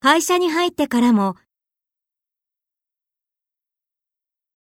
会社に入ってからも